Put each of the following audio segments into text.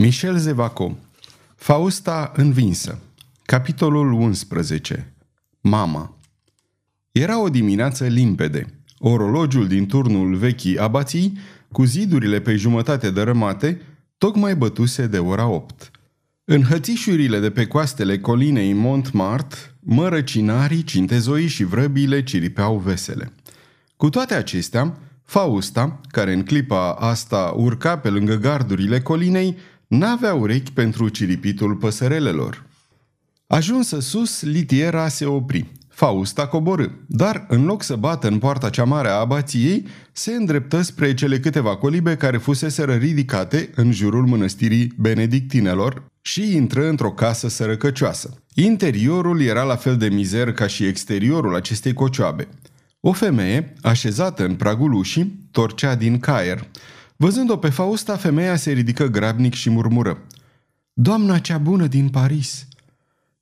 Michel Zevaco Fausta învinsă Capitolul 11 Mama Era o dimineață limpede. Orologiul din turnul vechii abații, cu zidurile pe jumătate dărâmate, tocmai bătuse de ora 8. În hățișurile de pe coastele colinei Montmartre, mărăcinarii, cintezoii și vrăbile ciripeau vesele. Cu toate acestea, Fausta, care în clipa asta urca pe lângă gardurile colinei, N-avea urechi pentru ciripitul păsărelelor. Ajunsă sus, litiera se opri. Fausta coborâ, dar în loc să bată în poarta cea mare a abației, se îndreptă spre cele câteva colibe care fuseseră ridicate în jurul mănăstirii benedictinelor și intră într-o casă sărăcăcioasă. Interiorul era la fel de mizer ca și exteriorul acestei cocioabe. O femeie, așezată în pragul ușii, torcea din caier. Văzând-o pe Fausta, femeia se ridică grabnic și murmură. Doamna cea bună din Paris!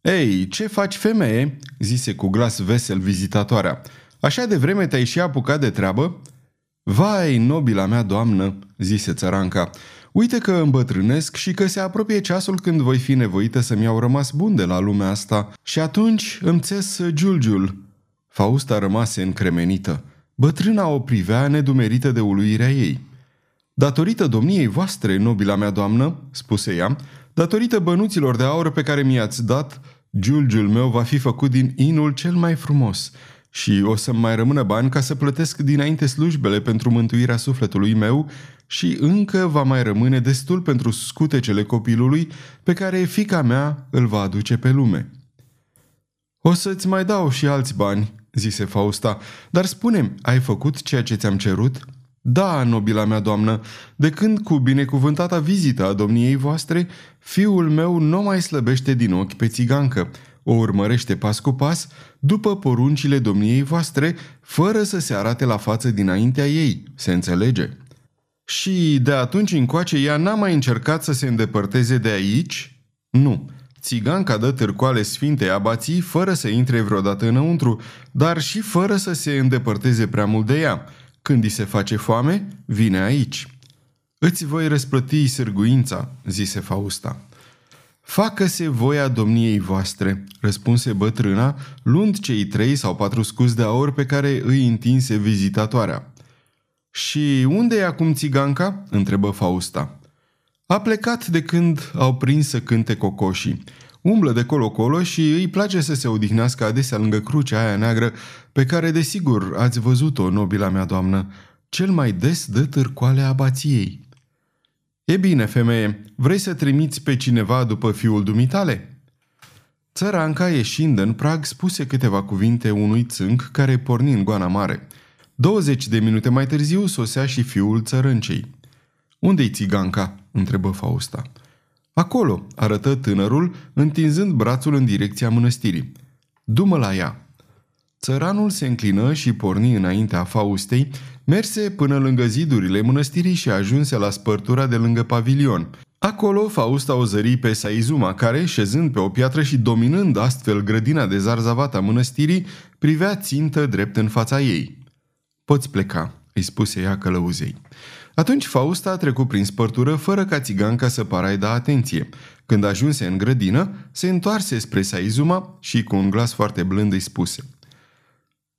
Ei, ce faci, femeie?" zise cu glas vesel vizitatoarea. Așa de vreme te-ai și apucat de treabă?" Vai, nobila mea doamnă!" zise țăranca. Uite că îmbătrânesc și că se apropie ceasul când voi fi nevoită să-mi iau rămas bun de la lumea asta și atunci îmi țes giulgiul." Fausta rămase încremenită. Bătrâna o privea nedumerită de uluirea ei. Datorită domniei voastre, nobila mea doamnă, spuse ea, datorită bănuților de aur pe care mi-ați dat, giulgiul meu va fi făcut din inul cel mai frumos și o să mai rămână bani ca să plătesc dinainte slujbele pentru mântuirea sufletului meu și încă va mai rămâne destul pentru scutecele copilului pe care fica mea îl va aduce pe lume. O să-ți mai dau și alți bani, zise Fausta, dar spune ai făcut ceea ce ți-am cerut?" Da, nobila mea doamnă, de când cu binecuvântata vizită a domniei voastre, fiul meu nu mai slăbește din ochi pe țigancă, o urmărește pas cu pas, după poruncile domniei voastre, fără să se arate la față dinaintea ei, se înțelege. Și de atunci încoace ea n-a mai încercat să se îndepărteze de aici? Nu. Țiganca dă târcoale sfinte abații fără să intre vreodată înăuntru, dar și fără să se îndepărteze prea mult de ea – când îi se face foame, vine aici. Îți voi răsplăti sârguința, zise Fausta. Facă-se voia domniei voastre, răspunse bătrâna, luând cei trei sau patru scuzi de aur pe care îi întinse vizitatoarea. Și unde e acum țiganca?" întrebă Fausta. A plecat de când au prins să cânte cocoșii. Umblă de colo-colo și îi place să se odihnească adesea lângă crucea aia neagră pe care, desigur, ați văzut-o, nobila mea doamnă. Cel mai des dă târcoale abației. E bine, femeie, vrei să trimiți pe cineva după fiul dumitale?" Țăranca, ieșind în prag, spuse câteva cuvinte unui țânc care porni în goana mare. 20 de minute mai târziu sosea și fiul țărâncei. Unde-i țiganca?" întrebă Fausta. Acolo, arătă tânărul, întinzând brațul în direcția mănăstirii. Dumă la ea. Țăranul se înclină și porni înaintea Faustei, merse până lângă zidurile mănăstirii și ajunse la spărtura de lângă pavilion. Acolo, Fausta o zări pe Saizuma, care, șezând pe o piatră și dominând astfel grădina de zarzavata mănăstirii, privea țintă drept în fața ei. Poți pleca, îi spuse ea călăuzei. Atunci Fausta a trecut prin spărtură fără ca țiganca să pară da atenție. Când ajunse în grădină, se întoarse spre Saizuma și cu un glas foarte blând îi spuse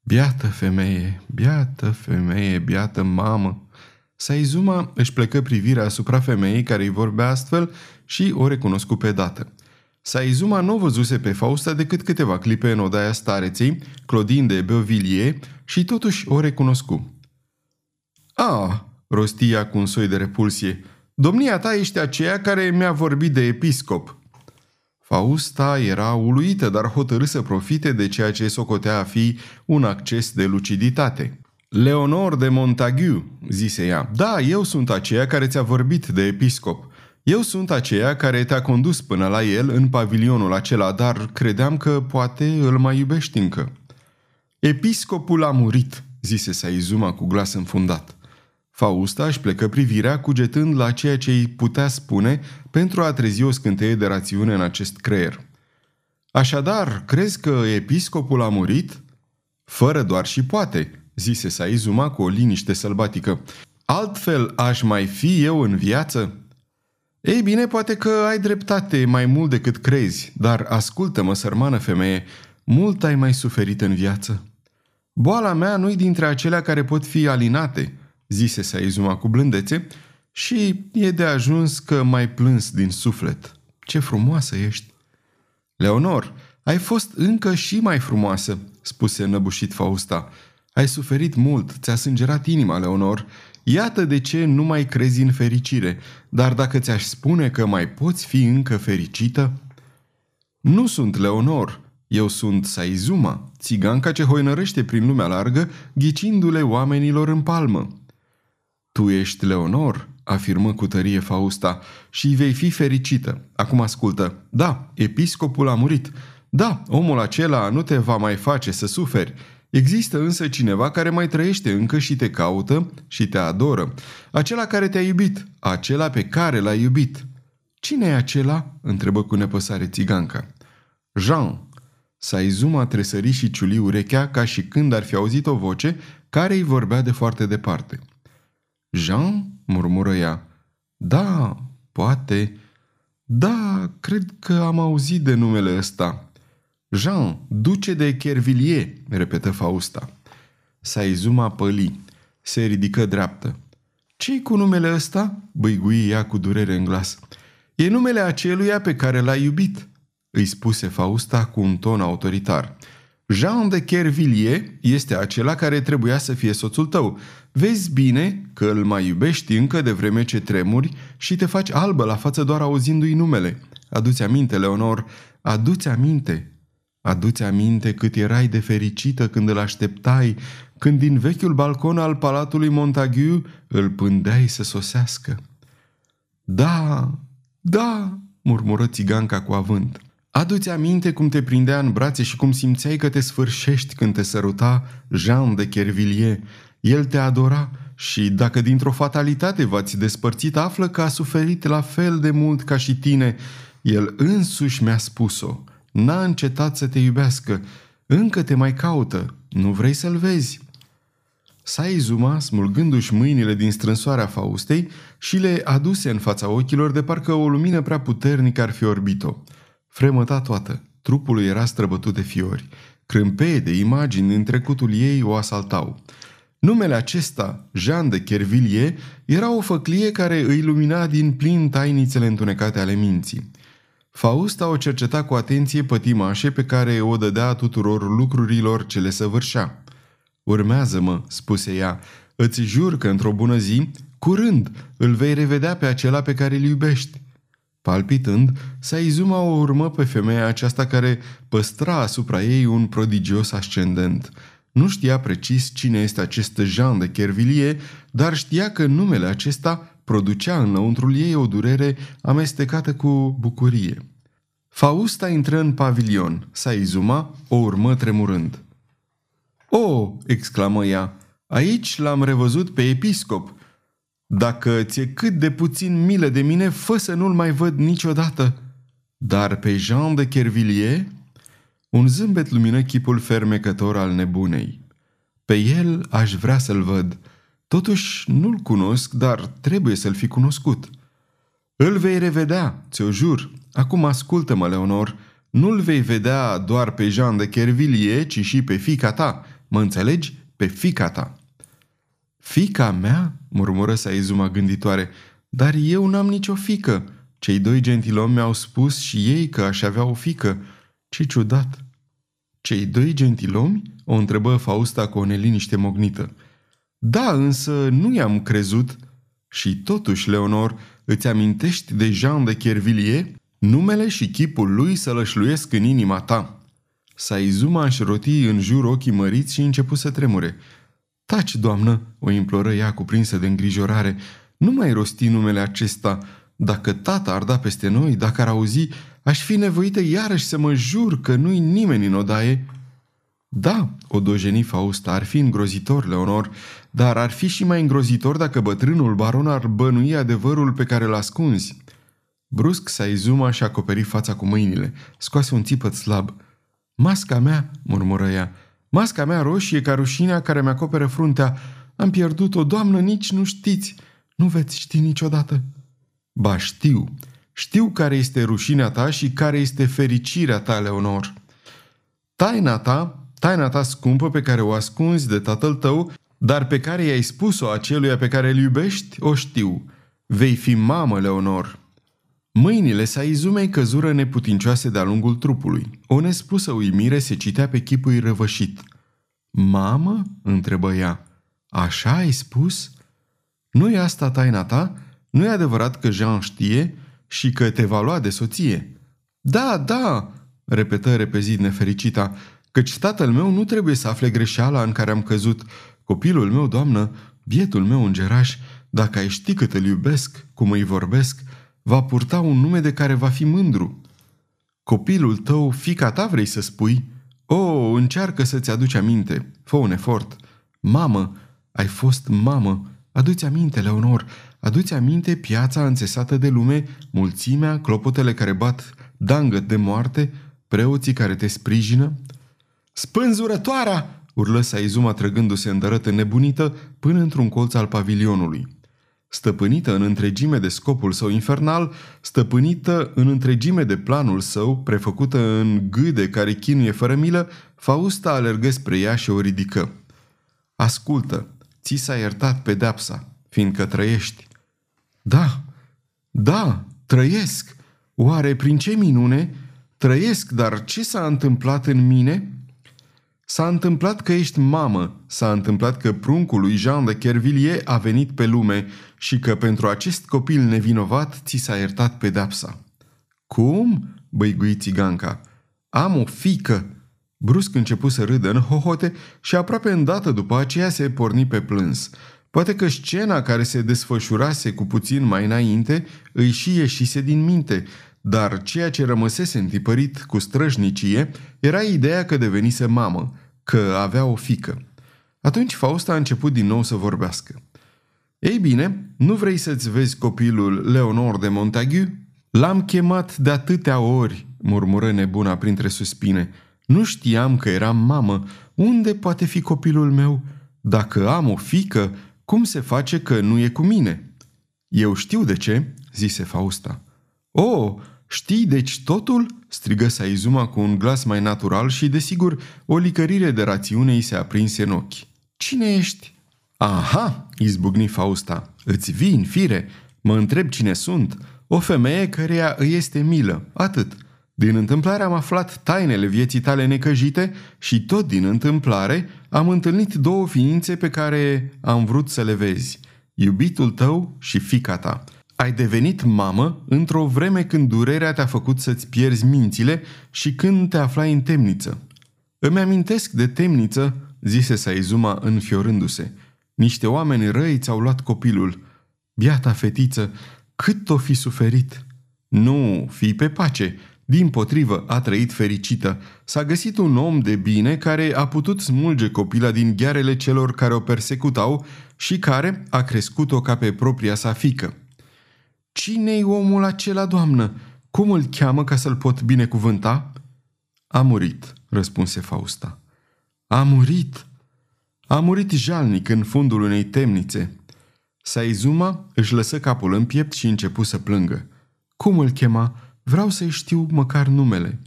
Biată femeie, biată femeie, biată mamă! Saizuma își plecă privirea asupra femeii care îi vorbea astfel și o recunoscu pe dată. Saizuma nu văzuse pe Fausta decât câteva clipe în odaia stareței, Claudine de Beauvilliers, și totuși o recunoscu. Ah, rostia cu un soi de repulsie. Domnia ta ești aceea care mi-a vorbit de episcop. Fausta era uluită, dar hotărâ să profite de ceea ce socotea a fi un acces de luciditate. Leonor de Montagu, zise ea, da, eu sunt aceea care ți-a vorbit de episcop. Eu sunt aceea care te-a condus până la el în pavilionul acela, dar credeam că poate îl mai iubești încă. Episcopul a murit, zise Saizuma cu glas înfundat. Fausta își plecă privirea cugetând la ceea ce îi putea spune pentru a trezi o scânteie de rațiune în acest creier. Așadar, crezi că episcopul a murit? Fără doar și poate, zise Saizuma cu o liniște sălbatică. Altfel aș mai fi eu în viață? Ei bine, poate că ai dreptate mai mult decât crezi, dar ascultă-mă, sărmană femeie, mult ai mai suferit în viață. Boala mea nu-i dintre acelea care pot fi alinate, zise Saizuma cu blândețe, și e de ajuns că mai plâns din suflet. Ce frumoasă ești! Leonor, ai fost încă și mai frumoasă, spuse năbușit Fausta. Ai suferit mult, ți-a sângerat inima, Leonor. Iată de ce nu mai crezi în fericire, dar dacă ți-aș spune că mai poți fi încă fericită... Nu sunt Leonor, eu sunt Saizuma, țiganca ce hoinărește prin lumea largă, ghicindu-le oamenilor în palmă. Tu ești Leonor, afirmă cu tărie Fausta, și vei fi fericită. Acum ascultă. Da, episcopul a murit. Da, omul acela nu te va mai face să suferi. Există însă cineva care mai trăiește încă și te caută și te adoră. Acela care te-a iubit, acela pe care l-ai iubit. Cine e acela? întrebă cu nepăsare țiganca. Jean. Saizuma tresări și ciuli urechea ca și când ar fi auzit o voce care îi vorbea de foarte departe. Jean? murmură ea. Da, poate. Da, cred că am auzit de numele ăsta. Jean, duce de Kervilliers, repetă Fausta. Saizuma păli. Se ridică dreaptă. ce cu numele ăsta?" băigui ea cu durere în glas. E numele aceluia pe care l-ai iubit," îi spuse Fausta cu un ton autoritar. Jean de Kervilliers este acela care trebuia să fie soțul tău. Vezi bine că îl mai iubești încă de vreme ce tremuri și te faci albă la față doar auzindu-i numele. Aduți aminte, Leonor, aduți aminte. Aduți aminte cât erai de fericită când îl așteptai, când din vechiul balcon al palatului Montagu îl pândeai să sosească. Da, da, murmură țiganca cu avânt. Adu-ți aminte cum te prindea în brațe și cum simțeai că te sfârșești când te săruta Jean de Kervilliers. El te adora și dacă dintr-o fatalitate v-ați despărțit, află că a suferit la fel de mult ca și tine. El însuși mi-a spus-o. N-a încetat să te iubească. Încă te mai caută. Nu vrei să-l vezi?" Saizuma, smulgându-și mâinile din strânsoarea Faustei și le aduse în fața ochilor de parcă o lumină prea puternică ar fi orbit-o. Fremăta toată, trupul era străbătut de fiori. Crâmpeie de imagini în trecutul ei o asaltau. Numele acesta, Jean de Kervilliers, era o făclie care îi lumina din plin tainițele întunecate ale minții. Fausta o cerceta cu atenție pătimașe pe care o dădea tuturor lucrurilor ce le săvârșea. Urmează-mă, spuse ea, îți jur că într-o bună zi, curând, îl vei revedea pe acela pe care îl iubești. Palpitând, Saizuma o urmă pe femeia aceasta care păstra asupra ei un prodigios ascendent. Nu știa precis cine este acest Jean de Kervilliers, dar știa că numele acesta producea înăuntrul ei o durere amestecată cu bucurie. Fausta intră în pavilion. Saizuma o urmă tremurând. O!" exclamă ea. Aici l-am revăzut pe episcop. Dacă ți-e cât de puțin milă de mine, fă să nu-l mai văd niciodată. Dar pe Jean de Kervilliers? Un zâmbet lumină chipul fermecător al nebunei. Pe el aș vrea să-l văd. Totuși nu-l cunosc, dar trebuie să-l fi cunoscut. Îl vei revedea, ți-o jur. Acum ascultă-mă, Leonor. Nu-l vei vedea doar pe Jean de Kervilliers, ci și pe fica ta. Mă înțelegi? Pe fica ta. Fica mea? murmură Saizuma gânditoare. Dar eu n-am nicio fică. Cei doi gentilomi mi-au spus și ei că aș avea o fică. Ce ciudat! Cei doi gentilomi? O întrebă Fausta cu o neliniște mognită. Da, însă nu i-am crezut. Și totuși, Leonor, îți amintești de Jean de Kervilliers? Numele și chipul lui să lășluiesc în inima ta. Saizuma își roti în jur ochii măriți și început să tremure. Taci, doamnă, o imploră ea cuprinsă de îngrijorare. Nu mai rosti numele acesta. Dacă tata ar da peste noi, dacă ar auzi, aș fi nevoită iarăși să mă jur că nu-i nimeni în odaie. Da, o dojeni Fausta, ar fi îngrozitor, Leonor, dar ar fi și mai îngrozitor dacă bătrânul baron ar bănui adevărul pe care l ascunzi. Brusc Saizuma și acoperi fața cu mâinile, scoase un țipăt slab. Masca mea, murmură ea, Masca mea roșie ca rușinea care mi-acoperă fruntea. Am pierdut-o, doamnă, nici nu știți. Nu veți ști niciodată. Ba știu, știu care este rușinea ta și care este fericirea ta, Leonor. Taina ta, taina ta scumpă pe care o ascunzi de tatăl tău, dar pe care i-ai spus-o aceluia pe care îl iubești, o știu. Vei fi mamă, Leonor. Mâinile sa izumei căzură neputincioase de-a lungul trupului. O nespusă uimire se citea pe chipul răvășit. Mamă?" întrebă ea. Așa ai spus?" Nu e asta taina ta? Nu e adevărat că Jean știe și că te va lua de soție?" Da, da!" repetă repezit nefericita, căci tatăl meu nu trebuie să afle greșeala în care am căzut. Copilul meu, doamnă, bietul meu îngeraș, dacă ai ști cât îl iubesc, cum îi vorbesc, va purta un nume de care va fi mândru. Copilul tău, fica ta vrei să spui? O, oh, încearcă să-ți aduci aminte. Fă un efort. Mamă, ai fost mamă. Adu-ți aminte, Leonor. Adu-ți aminte piața înțesată de lume, mulțimea, clopotele care bat dangăt de moarte, preoții care te sprijină? Spânzurătoarea! urlă Saizuma trăgându-se îndărătă nebunită până într-un colț al pavilionului. Stăpânită în întregime de scopul său infernal, stăpânită în întregime de planul său, prefăcută în gâde care chinuie fără milă, Fausta alergă spre ea și o ridică. Ascultă, ți s-a iertat pedepsa, fiindcă trăiești. Da, da, trăiesc. Oare prin ce minune? Trăiesc, dar ce s-a întâmplat în mine? S-a întâmplat că ești mamă, s-a întâmplat că pruncul lui Jean de Kervilliers a venit pe lume și că pentru acest copil nevinovat ți s-a iertat pedapsa. Cum? băigui țiganca. Am o fică. Brusc început să râdă în hohote și aproape îndată după aceea se porni pe plâns. Poate că scena care se desfășurase cu puțin mai înainte îi și ieșise din minte, dar ceea ce rămăsese întipărit cu străjnicie era ideea că devenise mamă, că avea o fică. Atunci Fausta a început din nou să vorbească. Ei bine, nu vrei să-ți vezi copilul Leonor de Montagu? L-am chemat de atâtea ori, murmură nebuna printre suspine. Nu știam că eram mamă. Unde poate fi copilul meu? Dacă am o fică, cum se face că nu e cu mine? Eu știu de ce, zise Fausta. Oh, știi deci totul?" strigă Saizuma cu un glas mai natural și, desigur, o licărire de rațiune îi se aprinse în ochi. Cine ești?" Aha!" izbucni Fausta. Îți vii în fire? Mă întreb cine sunt. O femeie căreia îi este milă. Atât. Din întâmplare am aflat tainele vieții tale necăjite și tot din întâmplare am întâlnit două ființe pe care am vrut să le vezi. Iubitul tău și fica ta. Ai devenit mamă într-o vreme când durerea te-a făcut să-ți pierzi mințile și când te aflai în temniță. Îmi amintesc de temniță, zise Saizuma înfiorându-se. Niște oameni răi ți-au luat copilul. Biata fetiță, cât o fi suferit! Nu, fii pe pace, din potrivă, a trăit fericită. S-a găsit un om de bine care a putut smulge copila din ghearele celor care o persecutau și care a crescut-o ca pe propria sa fică. Cine-i omul acela, doamnă? Cum îl cheamă ca să-l pot binecuvânta?" A murit, răspunse Fausta. A murit? A murit jalnic în fundul unei temnițe. Saizuma își lăsă capul în piept și începu să plângă. Cum îl chema? Vreau să-i știu măcar numele.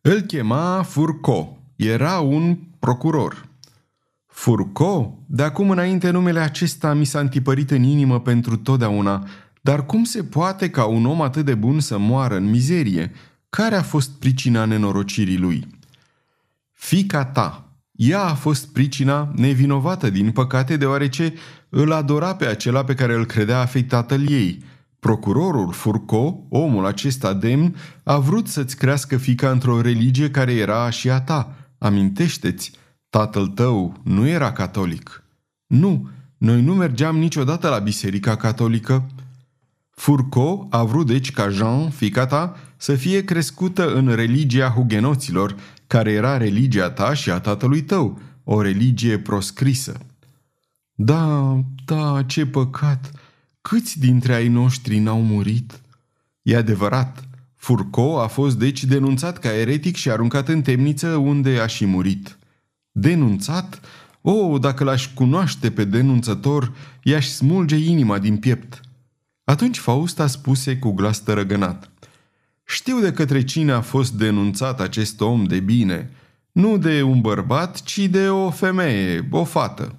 Îl chema Furco. Era un procuror. Furco? De acum înainte numele acesta mi s-a întipărit în inimă pentru totdeauna – dar cum se poate ca un om atât de bun să moară în mizerie? Care a fost pricina nenorocirii lui? Fica ta. Ea a fost pricina nevinovată, din păcate, deoarece îl adora pe acela pe care îl credea a fi tatăl ei. Procurorul Furco, omul acesta demn, a vrut să-ți crească fica într-o religie care era și a ta. Amintește-ți, tatăl tău nu era catolic. Nu, noi nu mergeam niciodată la biserica catolică. Furco a vrut deci ca Jean, fica ta, să fie crescută în religia hugenoților, care era religia ta și a tatălui tău, o religie proscrisă. Da, da, ce păcat! Câți dintre ai noștri n-au murit? E adevărat, Furco a fost deci denunțat ca eretic și aruncat în temniță unde a și murit. Denunțat? O, oh, dacă l-aș cunoaște pe denunțător, i-aș smulge inima din piept. Atunci Fausta spuse cu glas tărăgănat. Știu de către cine a fost denunțat acest om de bine. Nu de un bărbat, ci de o femeie, o fată.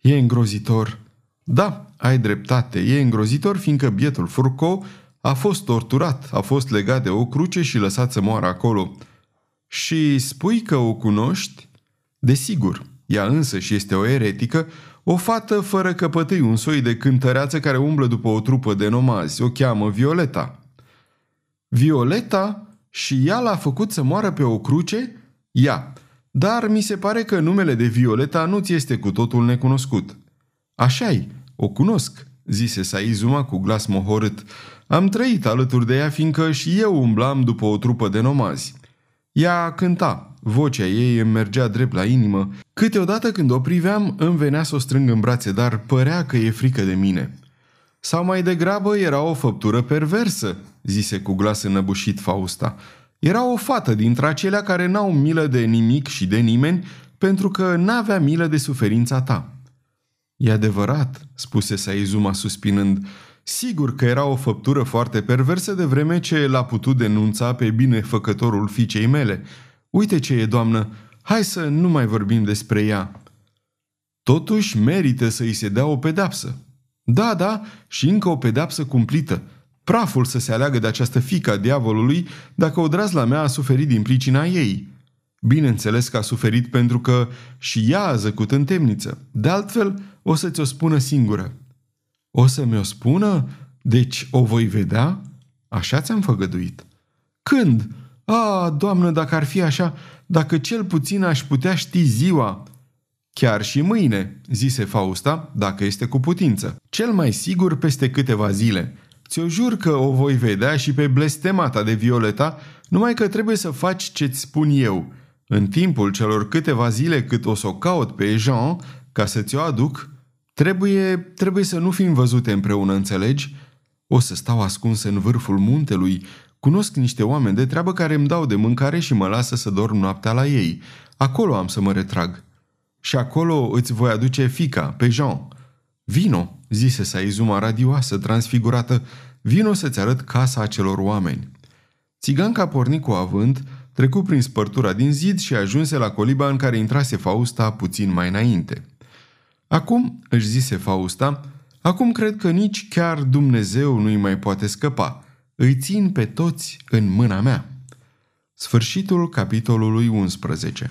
E îngrozitor. Da, ai dreptate, e îngrozitor fiindcă bietul Furco a fost torturat, a fost legat de o cruce și lăsat să moară acolo. Și spui că o cunoști? Desigur, ea însă și este o eretică, o fată fără căpătâi, un soi de cântăreață care umblă după o trupă de nomazi. O cheamă Violeta. Violeta? Și ea l-a făcut să moară pe o cruce? Ea. Dar mi se pare că numele de Violeta nu ți este cu totul necunoscut. Așa-i, o cunosc, zise Saizuma cu glas mohorât. Am trăit alături de ea fiindcă și eu umblam după o trupă de nomazi. Ea cânta, vocea ei îmi mergea drept la inimă. Câteodată când o priveam, îmi venea să o strâng în brațe, dar părea că e frică de mine. Sau mai degrabă era o făptură perversă, zise cu glas înăbușit Fausta. Era o fată dintre acelea care n-au milă de nimic și de nimeni, pentru că n-avea milă de suferința ta. E adevărat, spuse Saizuma suspinând. Sigur că era o făptură foarte perversă de vreme ce l-a putut denunța pe binefăcătorul fiicei mele. Uite ce e, doamnă, hai să nu mai vorbim despre ea. Totuși merită să îi se dea o pedapsă. Da, da, și încă o pedapsă cumplită. Praful să se aleagă de această fică a diavolului dacă o la mea a suferit din pricina ei. Bineînțeles că a suferit pentru că și ea a zăcut în temniță. De altfel, o să ți-o spună singură. O să mi-o spună? Deci o voi vedea? Așa ți-am făgăduit. Când? A, doamnă, dacă ar fi așa, dacă cel puțin aș putea ști ziua. Chiar și mâine, zise Fausta, dacă este cu putință. Cel mai sigur peste câteva zile. Ți-o jur că o voi vedea și pe blestemata de Violeta, numai că trebuie să faci ce-ți spun eu. În timpul celor câteva zile cât o să o caut pe Jean, ca să ți-o aduc, trebuie, trebuie să nu fim văzute împreună, înțelegi? O să stau ascuns în vârful muntelui, cunosc niște oameni de treabă care îmi dau de mâncare și mă lasă să dorm noaptea la ei. Acolo am să mă retrag. Și acolo îți voi aduce fica, pe Jean. Vino, zise Saizuma radioasă, transfigurată, vino să-ți arăt casa acelor oameni. Țiganca porni cu avânt, trecu prin spărtura din zid și ajunse la coliba în care intrase Fausta puțin mai înainte. Acum, își zise Fausta, acum cred că nici chiar Dumnezeu nu-i mai poate scăpa. Îi țin pe toți în mâna mea. Sfârșitul capitolului 11